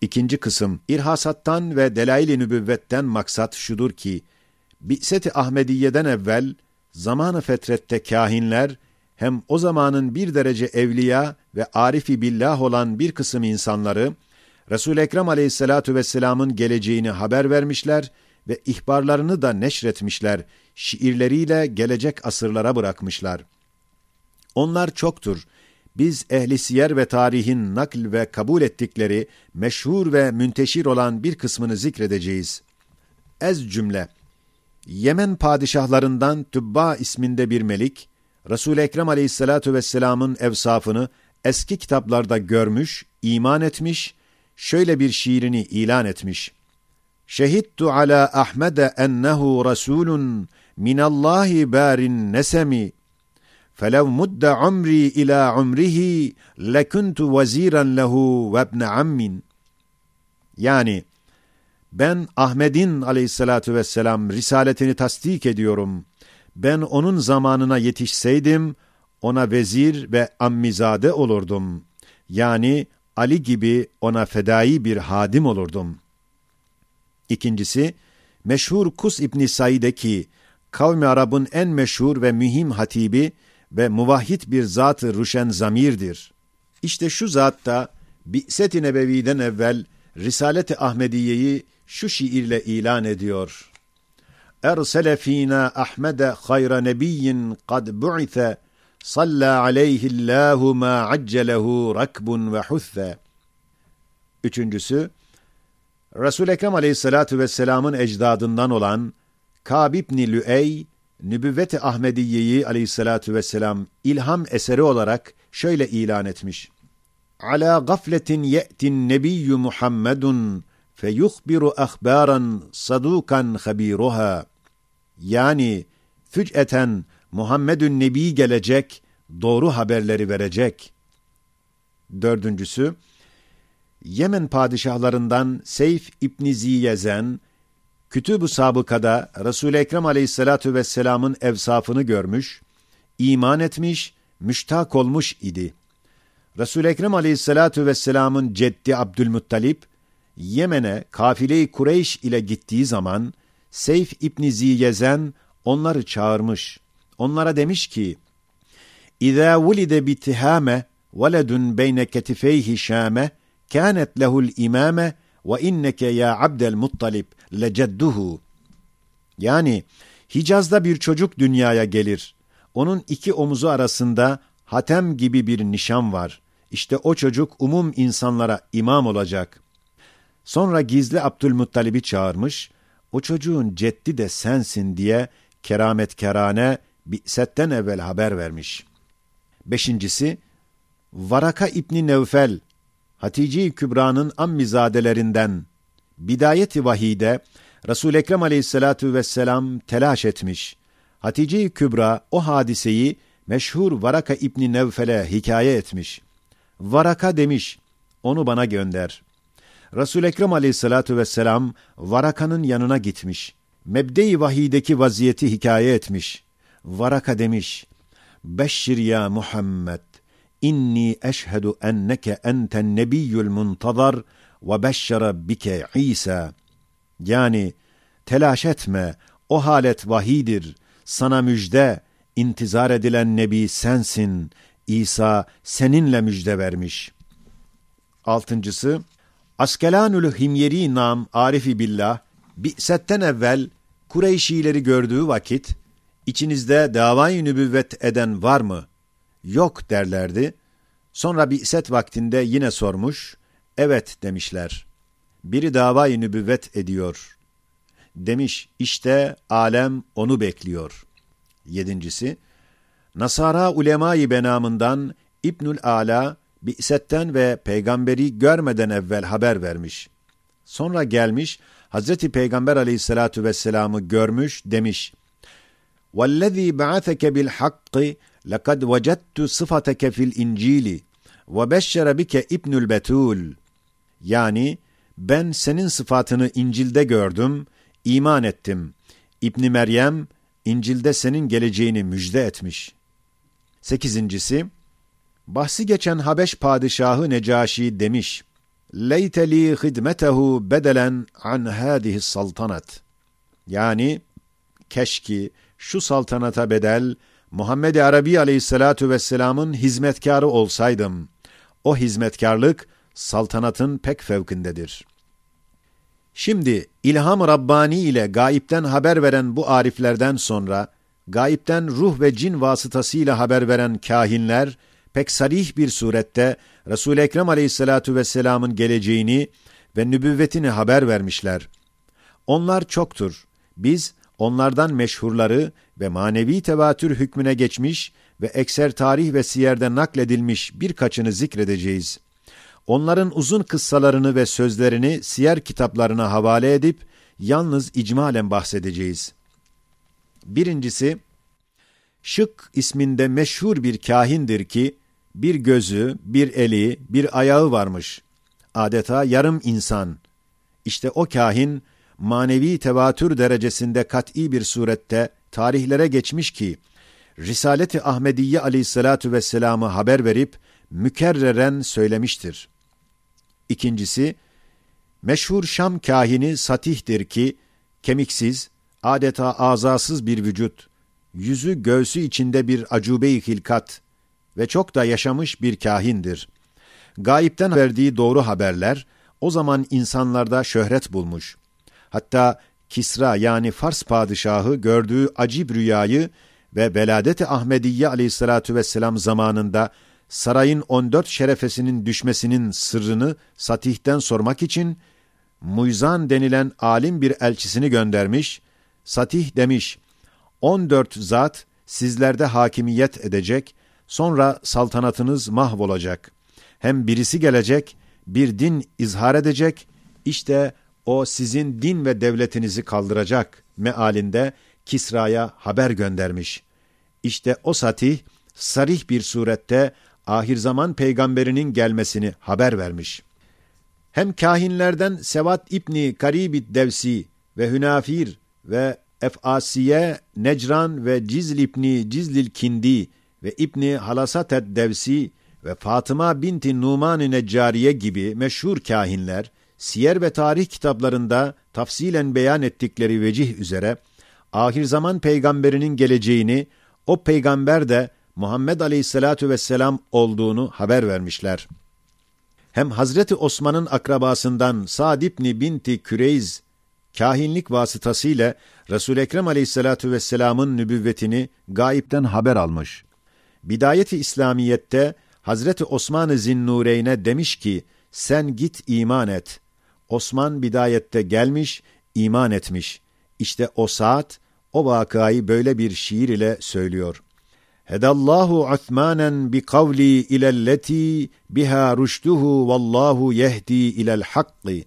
İkinci kısım, irhasattan ve delail-i nübüvvetten maksat şudur ki, Bi'set-i Ahmediye'den evvel, zamanı fetrette kahinler, hem o zamanın bir derece evliya ve arifi billah olan bir kısım insanları, Resul-i Ekrem aleyhissalatu vesselamın geleceğini haber vermişler ve ihbarlarını da neşretmişler, şiirleriyle gelecek asırlara bırakmışlar. Onlar çoktur. Biz ehli siyer ve tarihin nakl ve kabul ettikleri meşhur ve münteşir olan bir kısmını zikredeceğiz. Ez cümle. Yemen padişahlarından Tübba isminde bir melik, Resul-i Ekrem aleyhissalatu vesselamın evsafını eski kitaplarda görmüş, iman etmiş, şöyle bir şiirini ilan etmiş. Şehittu ala Ahmede ennehu rasulun minallahi barin nesemi فَلَوْ مُدَّ عُمْرِي إِلَى عُمْرِهِ لَكُنْتُ وَزِيرًا لَهُ وَابْنَ عَمٍّ Yani ben Ahmet'in aleyhissalatu vesselam risaletini tasdik ediyorum. Ben onun zamanına yetişseydim, ona vezir ve ammizade olurdum. Yani Ali gibi ona fedai bir hadim olurdum. İkincisi, meşhur Kus İbni Said'e ki, kavmi Arap'ın en meşhur ve mühim hatibi ve muvahhid bir zat-ı ruşen zamirdir. İşte şu zat da Bi'set-i Nebevi'den evvel Risalet-i Ahmediye'yi şu şiirle ilan ediyor. Ersele fînâ Ahmede hayra nebiyyin kad bu'ite salla aleyhillâhu mâ accelehu rakbun ve huthe. Üçüncüsü, Resul-i Ekrem aleyhissalâtu vesselamın ecdadından olan Kâb ibn Lüey, Nübüvvet-i Ahmediye'yi aleyhissalâtu vesselam ilham eseri olarak şöyle ilan etmiş. Ala gafletin ye'tin nebiyyü Muhammedun feyuhbiru ahbaran sadukan habiruha. Yani füc'eten Muhammedün Nebi gelecek, doğru haberleri verecek. Dördüncüsü, Yemen padişahlarından Seyf İbn Ziyezen, Kütüb-ü Sabıka'da Resul-i Ekrem aleyhissalatu vesselamın evsafını görmüş, iman etmiş, müştak olmuş idi. Resul-i Ekrem aleyhissalatu vesselamın ceddi Abdülmuttalip, Yemen'e kafile-i Kureyş ile gittiği zaman, Seyf İbn Ziyezen onları çağırmış. Onlara demiş ki, İzâ vulide bitihâme veledun beyne ketifeyhi şâme, kânet lehul imâme ve inneke ya Abdel Muttalib lecedduhu. Yani Hicaz'da bir çocuk dünyaya gelir. Onun iki omuzu arasında hatem gibi bir nişan var. İşte o çocuk umum insanlara imam olacak. Sonra gizli Abdülmuttalib'i çağırmış, o çocuğun ceddi de sensin diye kerametkerane Bi'setten evvel haber vermiş. Beşincisi, Varaka İbni Nevfel, Hatice-i Kübra'nın ammizadelerinden Bidayet-i Vahide Resul Ekrem Aleyhissalatu vesselam telaş etmiş. Hatice-i Kübra o hadiseyi meşhur Varaka İbni Nevfel'e hikaye etmiş. Varaka demiş, onu bana gönder. Resul Ekrem Aleyhissalatu vesselam Varaka'nın yanına gitmiş. Mebde-i Vahideki vaziyeti hikaye etmiş. Varaka demiş, Beşşir ya Muhammed, inni eşhedü enneke enten nebiyyül muntazar ve beşşere bike İsa. Yani telaş etme, o halet vahidir, sana müjde, intizar edilen nebi sensin, İsa seninle müjde vermiş. Altıncısı, Askelanül Himyeri nam Arifi Billah, Bi'setten evvel Kureyşileri gördüğü vakit, içinizde davayı nübüvvet eden var mı? Yok derlerdi. Sonra Bi'set vaktinde yine sormuş, evet demişler. Biri davayı nübüvvet ediyor. Demiş, işte alem onu bekliyor. Yedincisi, Nasara ulemayı benamından İbnül Ala, Bi'setten ve peygamberi görmeden evvel haber vermiş. Sonra gelmiş, Hazreti Peygamber aleyhissalatu vesselam'ı görmüş, demiş, وَالَّذ۪ي بَعَثَكَ بِالْحَقِّ لَقَدْ وَجَدْتُ صِفَتَكَ فِي الْاِنْجِيلِ وَبَشَّرَ بِكَ اِبْنُ الْبَتُولِ Yani, ben senin sıfatını İncil'de gördüm, iman ettim. İbni Meryem, İncil'de senin geleceğini müjde etmiş. Sekizincisi, bahsi geçen Habeş padişahı Necaşi demiş, leyte li hidmetehu bedelen an hadihi saltanat. Yani keşki şu saltanata bedel Muhammed Arabi Aleyhissalatu vesselam'ın hizmetkarı olsaydım. O hizmetkarlık saltanatın pek fevkindedir. Şimdi ilham Rabbani ile gayipten haber veren bu ariflerden sonra gayipten ruh ve cin vasıtasıyla haber veren kahinler pek sarih bir surette Resul Ekrem Aleyhissalatu vesselam'ın geleceğini ve nübüvvetini haber vermişler. Onlar çoktur. Biz onlardan meşhurları ve manevi tevatür hükmüne geçmiş ve ekser tarih ve siyerde nakledilmiş birkaçını zikredeceğiz. Onların uzun kıssalarını ve sözlerini siyer kitaplarına havale edip yalnız icmalen bahsedeceğiz. Birincisi, Şık isminde meşhur bir kahindir ki, bir gözü, bir eli, bir ayağı varmış. Adeta yarım insan. İşte o kahin, manevi tevatür derecesinde kat'i bir surette tarihlere geçmiş ki, Risaleti Ahmediye aleyhissalatu vesselam'ı haber verip, mükerreren söylemiştir. İkincisi, meşhur Şam kahini Satih'tir ki, kemiksiz, adeta azasız bir vücut, yüzü göğsü içinde bir acube-i hilkat ve çok da yaşamış bir kahindir. Gayipten verdiği doğru haberler, o zaman insanlarda şöhret bulmuş. Hatta Kisra yani Fars padişahı gördüğü acib rüyayı ve veladet-i Ahmediye aleyhissalatu vesselam zamanında sarayın 14 şerefesinin düşmesinin sırrını Satih'ten sormak için Muyzan denilen alim bir elçisini göndermiş. Satih demiş, 14 zat sizlerde hakimiyet edecek, sonra saltanatınız mahvolacak. Hem birisi gelecek, bir din izhar edecek, işte o sizin din ve devletinizi kaldıracak mealinde Kisra'ya haber göndermiş. İşte o Satih, sarih bir surette ahir zaman peygamberinin gelmesini haber vermiş. Hem kahinlerden Sevat İbni Karibit Devsi ve Hünafir ve Ef'asiye, Necran ve Cizl İbni Cizlil Kindi ve İbni Halasatet Devsi ve Fatıma binti Numan-ı Neccariye gibi meşhur kahinler, siyer ve tarih kitaplarında tafsilen beyan ettikleri vecih üzere, ahir zaman peygamberinin geleceğini, o peygamber de Muhammed Aleyhisselatu Vesselam olduğunu haber vermişler. Hem Hazreti Osman'ın akrabasından Sa'd ibn binti Küreyz kahinlik vasıtasıyla Resul Ekrem Aleyhissalatu vesselam'ın nübüvvetini gayipten haber almış. Bidayeti İslamiyette Hazreti Osman-ı Zinnureyn'e demiş ki, sen git iman et. Osman bidayette gelmiş, iman etmiş. İşte o saat, o vakayı böyle bir şiir ile söylüyor. Hedallahu Uthmanen bi kavli ilelleti biha rüştuhu vallahu yehdi ilel hakki.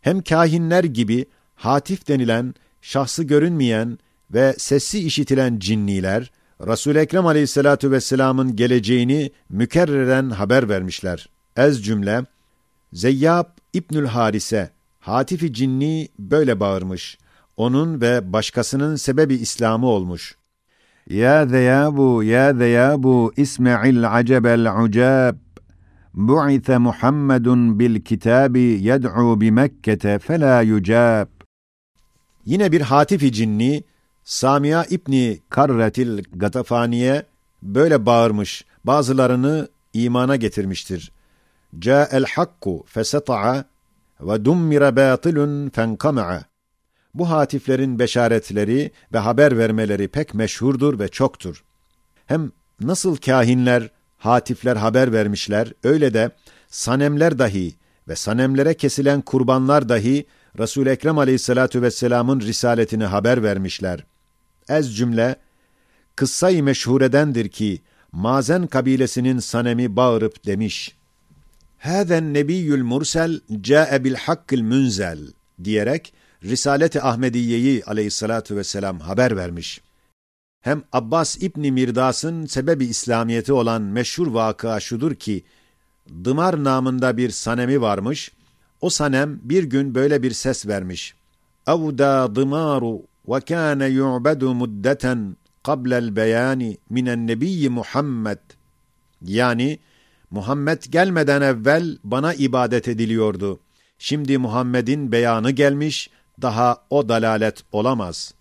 Hem kahinler gibi hatif denilen, şahsı görünmeyen ve sesi işitilen cinniler, Resul-i Ekrem aleyhissalatu vesselamın geleceğini mükerreren haber vermişler. Ez cümle, Zeyyab İbnül Harise, hatifi cinni böyle bağırmış. Onun ve başkasının sebebi İslam'ı olmuş. Ya zeyabu, ya zeyabu, isma'il acebel ucab. Bu'ithe Muhammedun bil kitabi yed'u bi Mekke'te fela yucab. Yine bir hatifi cinni, Samiya İbni Karretil Gatafani'ye böyle bağırmış, bazılarını imana getirmiştir. Ca'el hakku feseta'a ve dummire batilun fenkama'a. Bu hatiflerin beşaretleri ve haber vermeleri pek meşhurdur ve çoktur. Hem nasıl kahinler, hatifler haber vermişler, öyle de sanemler dahi ve sanemlere kesilen kurbanlar dahi Resul Ekrem Aleyhissalatu vesselam'ın risaletini haber vermişler. Ez cümle kıssayı meşhuredendir ki Mazen kabilesinin sanemi bağırıp demiş. Hâzen nebiyyül mursel câe bil hakkil münzel diyerek Risalet-i Ahmediye'yi aleyhissalatu vesselam haber vermiş. Hem Abbas İbni Mirdas'ın sebebi İslamiyeti olan meşhur vakıa şudur ki, Dımar namında bir sanemi varmış, o sanem bir gün böyle bir ses vermiş. Evda dımaru ve kâne yu'bedu muddeten qablel beyani minen nebiyyi Muhammed. Yani, Muhammed gelmeden evvel bana ibadet ediliyordu. Şimdi Muhammed'in beyanı gelmiş, daha o dalalet olamaz.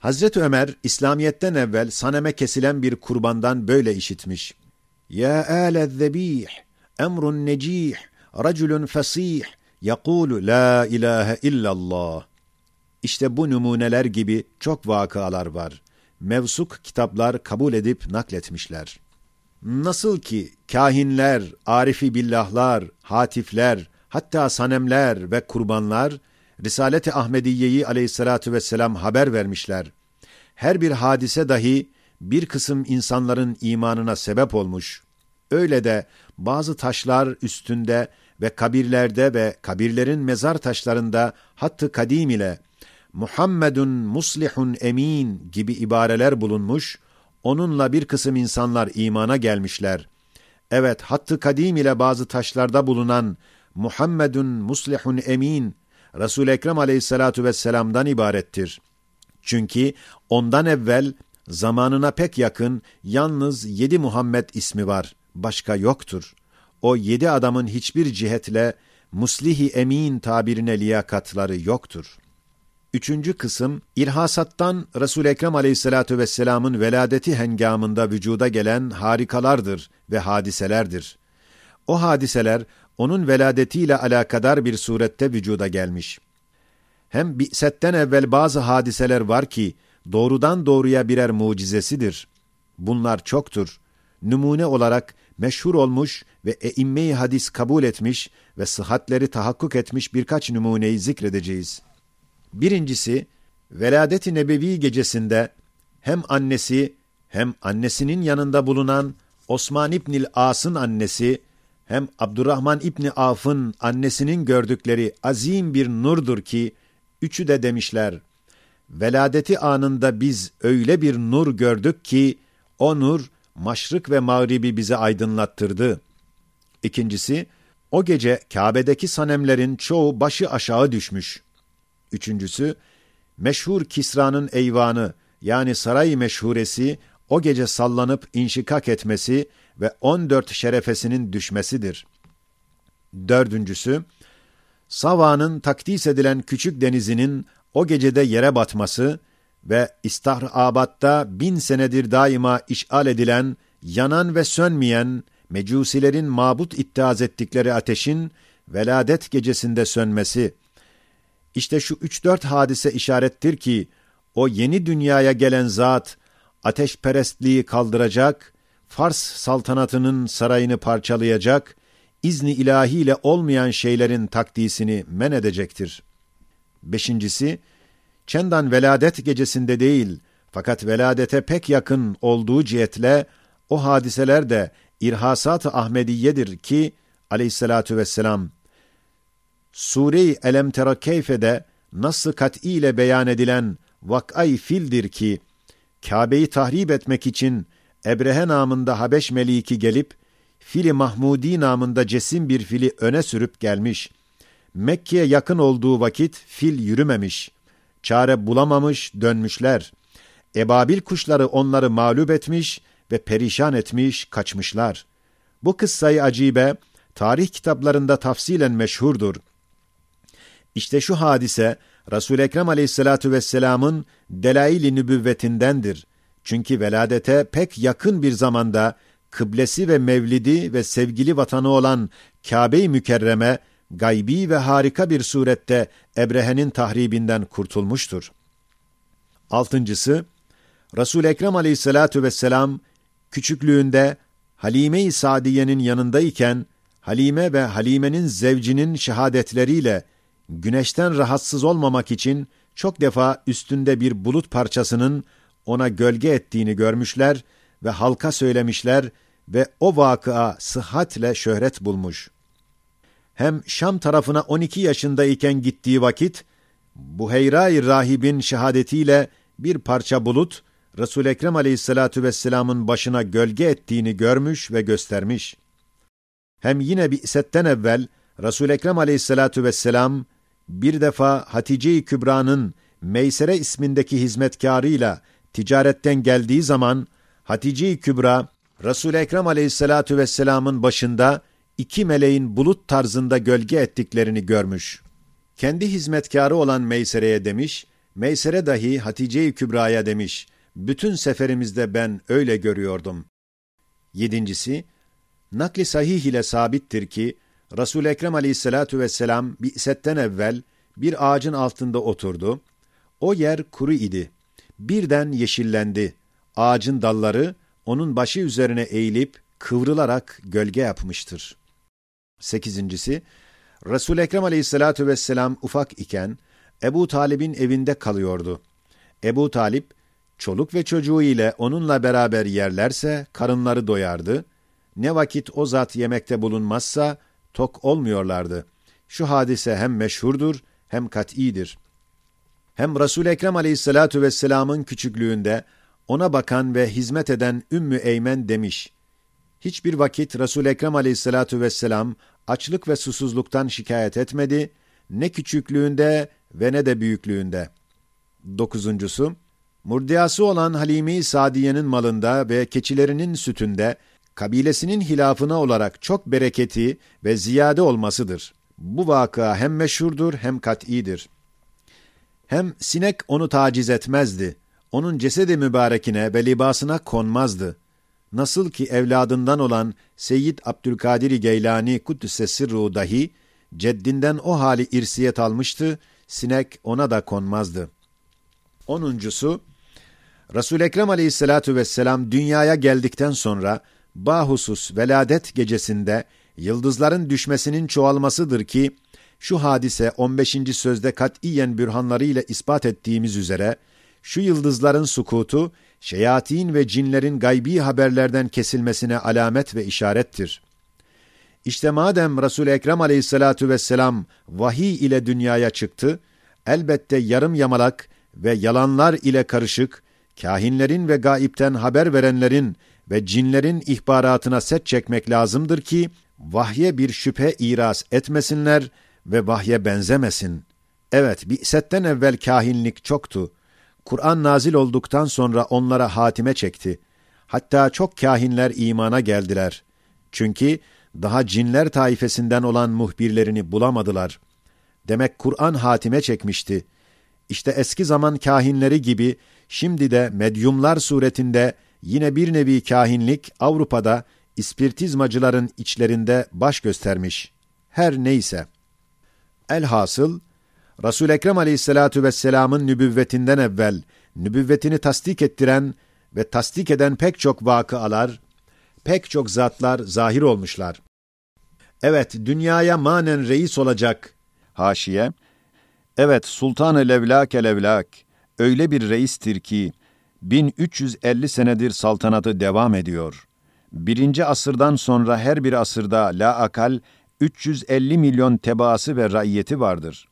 Hazreti Ömer, İslamiyet'ten evvel saneme kesilen bir kurbandan böyle işitmiş. Ya âle'z-zebîh, emrun necih, raculun fesih, yakulu la ilahe illallah. İşte bu numuneler gibi çok vakalar var. Mevsuk kitaplar kabul edip nakletmişler. Nasıl ki kahinler, arifi billahlar, hatifler, hatta sanemler ve kurbanlar Risalet-i Ahmediye'yi aleyhissalatu vesselam haber vermişler. Her bir hadise dahi bir kısım insanların imanına sebep olmuş. Öyle de bazı taşlar üstünde ve kabirlerde ve kabirlerin mezar taşlarında hattı kadim ile Muhammedun muslihun emin gibi ibareler bulunmuş, onunla bir kısım insanlar imana gelmişler. Evet, hattı kadim ile bazı taşlarda bulunan Muhammedun muslihun emin, Resul-i Ekrem aleyhissalatu vesselam'dan ibarettir. Çünkü ondan evvel zamanına pek yakın yalnız yedi Muhammed ismi var, başka yoktur. O yedi adamın hiçbir cihetle muslihi emin tabirine liyakatları yoktur.'' Üçüncü kısım, irhasattan resul Ekrem aleyhissalatu vesselamın veladeti hengamında vücuda gelen harikalardır ve hadiselerdir. O hadiseler, onun veladetiyle alakadar bir surette vücuda gelmiş. Hem bi'setten evvel bazı hadiseler var ki, doğrudan doğruya birer mucizesidir. Bunlar çoktur. Numune olarak meşhur olmuş ve eimme-i hadis kabul etmiş ve sıhhatleri tahakkuk etmiş birkaç numuneyi zikredeceğiz.'' Birincisi, Veladet-i Nebevi gecesinde hem annesi hem annesinin yanında bulunan Osman İbnil As'ın annesi hem Abdurrahman İbni Af'ın annesinin gördükleri azim bir nurdur ki, üçü de demişler, veladeti anında biz öyle bir nur gördük ki, o nur, maşrık ve mağribi bize aydınlattırdı. İkincisi, o gece Kabe'deki sanemlerin çoğu başı aşağı düşmüş. Üçüncüsü, meşhur Kisra'nın eyvanı yani saray meşhuresi o gece sallanıp inşikak etmesi ve 14 şerefesinin düşmesidir. Dördüncüsü, Sava'nın takdis edilen küçük denizinin o gecede yere batması ve İstahrabad'da bin senedir daima işgal edilen, yanan ve sönmeyen, mecusilerin mabut ittihaz ettikleri ateşin veladet gecesinde sönmesi işte şu üç dört hadise işarettir ki, o yeni dünyaya gelen zat, ateşperestliği kaldıracak, Fars saltanatının sarayını parçalayacak, izni ilahiyle olmayan şeylerin takdisini men edecektir. Beşincisi, Çendan veladet gecesinde değil, fakat veladete pek yakın olduğu cihetle, o hadiseler de irhasat-ı Ahmediyedir ki, aleyhissalatu vesselam, Sure-i Elem Tera Keyfe'de nasıl kat'i ile beyan edilen vak'ay fildir ki, Kabe'yi tahrip etmek için Ebrehe namında Habeş Meliki gelip, Fili Mahmudi namında cesim bir fili öne sürüp gelmiş. Mekke'ye yakın olduğu vakit fil yürümemiş. Çare bulamamış, dönmüşler. Ebabil kuşları onları mağlup etmiş ve perişan etmiş, kaçmışlar. Bu kıssayı acibe, tarih kitaplarında tafsilen meşhurdur. İşte şu hadise Resul Ekrem Aleyhissalatu vesselam'ın delail-i nübüvvetindendir. Çünkü veladete pek yakın bir zamanda kıblesi ve mevlidi ve sevgili vatanı olan Kabe-i Mükerreme gaybi ve harika bir surette Ebrehe'nin tahribinden kurtulmuştur. Altıncısı, Resul Ekrem Aleyhissalatu vesselam küçüklüğünde Halime-i Sadiye'nin yanındayken Halime ve Halime'nin zevcinin şehadetleriyle güneşten rahatsız olmamak için çok defa üstünde bir bulut parçasının ona gölge ettiğini görmüşler ve halka söylemişler ve o vakıa sıhhatle şöhret bulmuş. Hem Şam tarafına 12 yaşındayken gittiği vakit, Buheyra-i Rahib'in şehadetiyle bir parça bulut, resul Ekrem aleyhissalatu vesselamın başına gölge ettiğini görmüş ve göstermiş. Hem yine bir setten evvel, resul Ekrem aleyhissalatu vesselam, bir defa Hatice-i Kübra'nın Meysere ismindeki hizmetkarıyla ticaretten geldiği zaman Hatice-i Kübra Resul-i Ekrem aleyhissalatu vesselamın başında iki meleğin bulut tarzında gölge ettiklerini görmüş. Kendi hizmetkarı olan Meysere'ye demiş, Meysere dahi Hatice-i Kübra'ya demiş, bütün seferimizde ben öyle görüyordum. Yedincisi, nakli sahih ile sabittir ki, resul Ekrem aleyhissalatu vesselam bi'setten evvel bir ağacın altında oturdu. O yer kuru idi. Birden yeşillendi. Ağacın dalları onun başı üzerine eğilip kıvrılarak gölge yapmıştır. Sekizincisi, resul Ekrem aleyhissalatu vesselam ufak iken Ebu Talib'in evinde kalıyordu. Ebu Talip, çoluk ve çocuğu ile onunla beraber yerlerse karınları doyardı. Ne vakit o zat yemekte bulunmazsa tok olmuyorlardı. Şu hadise hem meşhurdur hem kat'idir. Hem resul Ekrem aleyhissalatu vesselamın küçüklüğünde ona bakan ve hizmet eden Ümmü Eymen demiş. Hiçbir vakit resul Ekrem aleyhissalatu vesselam açlık ve susuzluktan şikayet etmedi, ne küçüklüğünde ve ne de büyüklüğünde. Dokuzuncusu, murdiyası olan Halime-i Sadiye'nin malında ve keçilerinin sütünde, kabilesinin hilafına olarak çok bereketi ve ziyade olmasıdır. Bu vaka hem meşhurdur hem kat'idir. Hem sinek onu taciz etmezdi. Onun cesedi mübarekine ve libasına konmazdı. Nasıl ki evladından olan Seyyid Abdülkadir Geylani Kuddüs'e dahi, ceddinden o hali irsiyet almıştı, sinek ona da konmazdı. Onuncusu, Resul-i Ekrem aleyhissalatu vesselam dünyaya geldikten sonra, bahusus veladet gecesinde, yıldızların düşmesinin çoğalmasıdır ki, şu hadise 15. sözde katiyen bürhanlarıyla ispat ettiğimiz üzere, şu yıldızların sukutu, şeyatin ve cinlerin gaybi haberlerden kesilmesine alamet ve işarettir. İşte madem Resul-i Ekrem aleyhissalatu vesselam vahiy ile dünyaya çıktı, elbette yarım yamalak ve yalanlar ile karışık, kahinlerin ve gaipten haber verenlerin ve cinlerin ihbaratına set çekmek lazımdır ki, vahye bir şüphe iras etmesinler ve vahye benzemesin. Evet, bi'setten evvel kahinlik çoktu. Kur'an nazil olduktan sonra onlara hatime çekti. Hatta çok kahinler imana geldiler. Çünkü daha cinler taifesinden olan muhbirlerini bulamadılar. Demek Kur'an hatime çekmişti. İşte eski zaman kahinleri gibi şimdi de medyumlar suretinde yine bir nevi kahinlik Avrupa'da ispirtizmacıların içlerinde baş göstermiş. Her neyse. Elhasıl, Resul Ekrem Aleyhissalatu vesselam'ın nübüvvetinden evvel nübüvvetini tasdik ettiren ve tasdik eden pek çok vakıalar, pek çok zatlar zahir olmuşlar. Evet, dünyaya manen reis olacak. Haşiye, evet Sultan-ı Levlak Levlak, öyle bir reistir ki, 1350 senedir saltanatı devam ediyor. Birinci asırdan sonra her bir asırda la akal 350 milyon tebaası ve raiyeti vardır.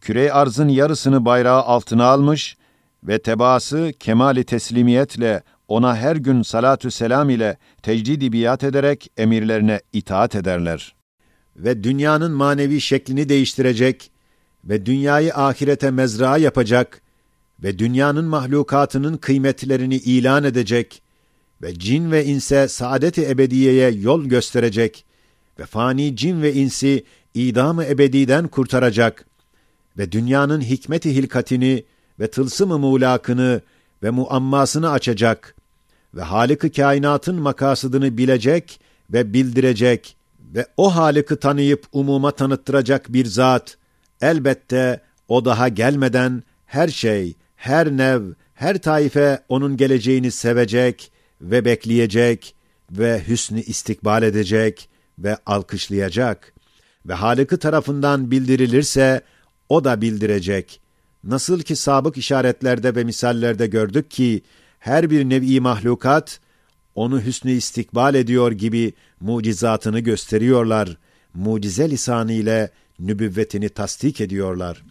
Kürey arzın yarısını bayrağı altına almış ve tebaası kemali teslimiyetle ona her gün salatü selam ile tecdidi biat ederek emirlerine itaat ederler. Ve dünyanın manevi şeklini değiştirecek ve dünyayı ahirete mezra yapacak ve dünyanın mahlukatının kıymetlerini ilan edecek ve cin ve inse saadet-i ebediyeye yol gösterecek ve fani cin ve insi idam-ı ebediden kurtaracak ve dünyanın hikmet-i hilkatini ve tılsım-ı muğlakını ve muammasını açacak ve Halık-ı kainatın makasıdını bilecek ve bildirecek ve o Halık'ı tanıyıp umuma tanıttıracak bir zat, elbette o daha gelmeden her şey, her nev, her taife onun geleceğini sevecek ve bekleyecek ve hüsnü istikbal edecek ve alkışlayacak ve Halık'ı tarafından bildirilirse o da bildirecek. Nasıl ki sabık işaretlerde ve misallerde gördük ki her bir nevi mahlukat onu hüsnü istikbal ediyor gibi mucizatını gösteriyorlar. Mucize lisanı ile nübüvvetini tasdik ediyorlar.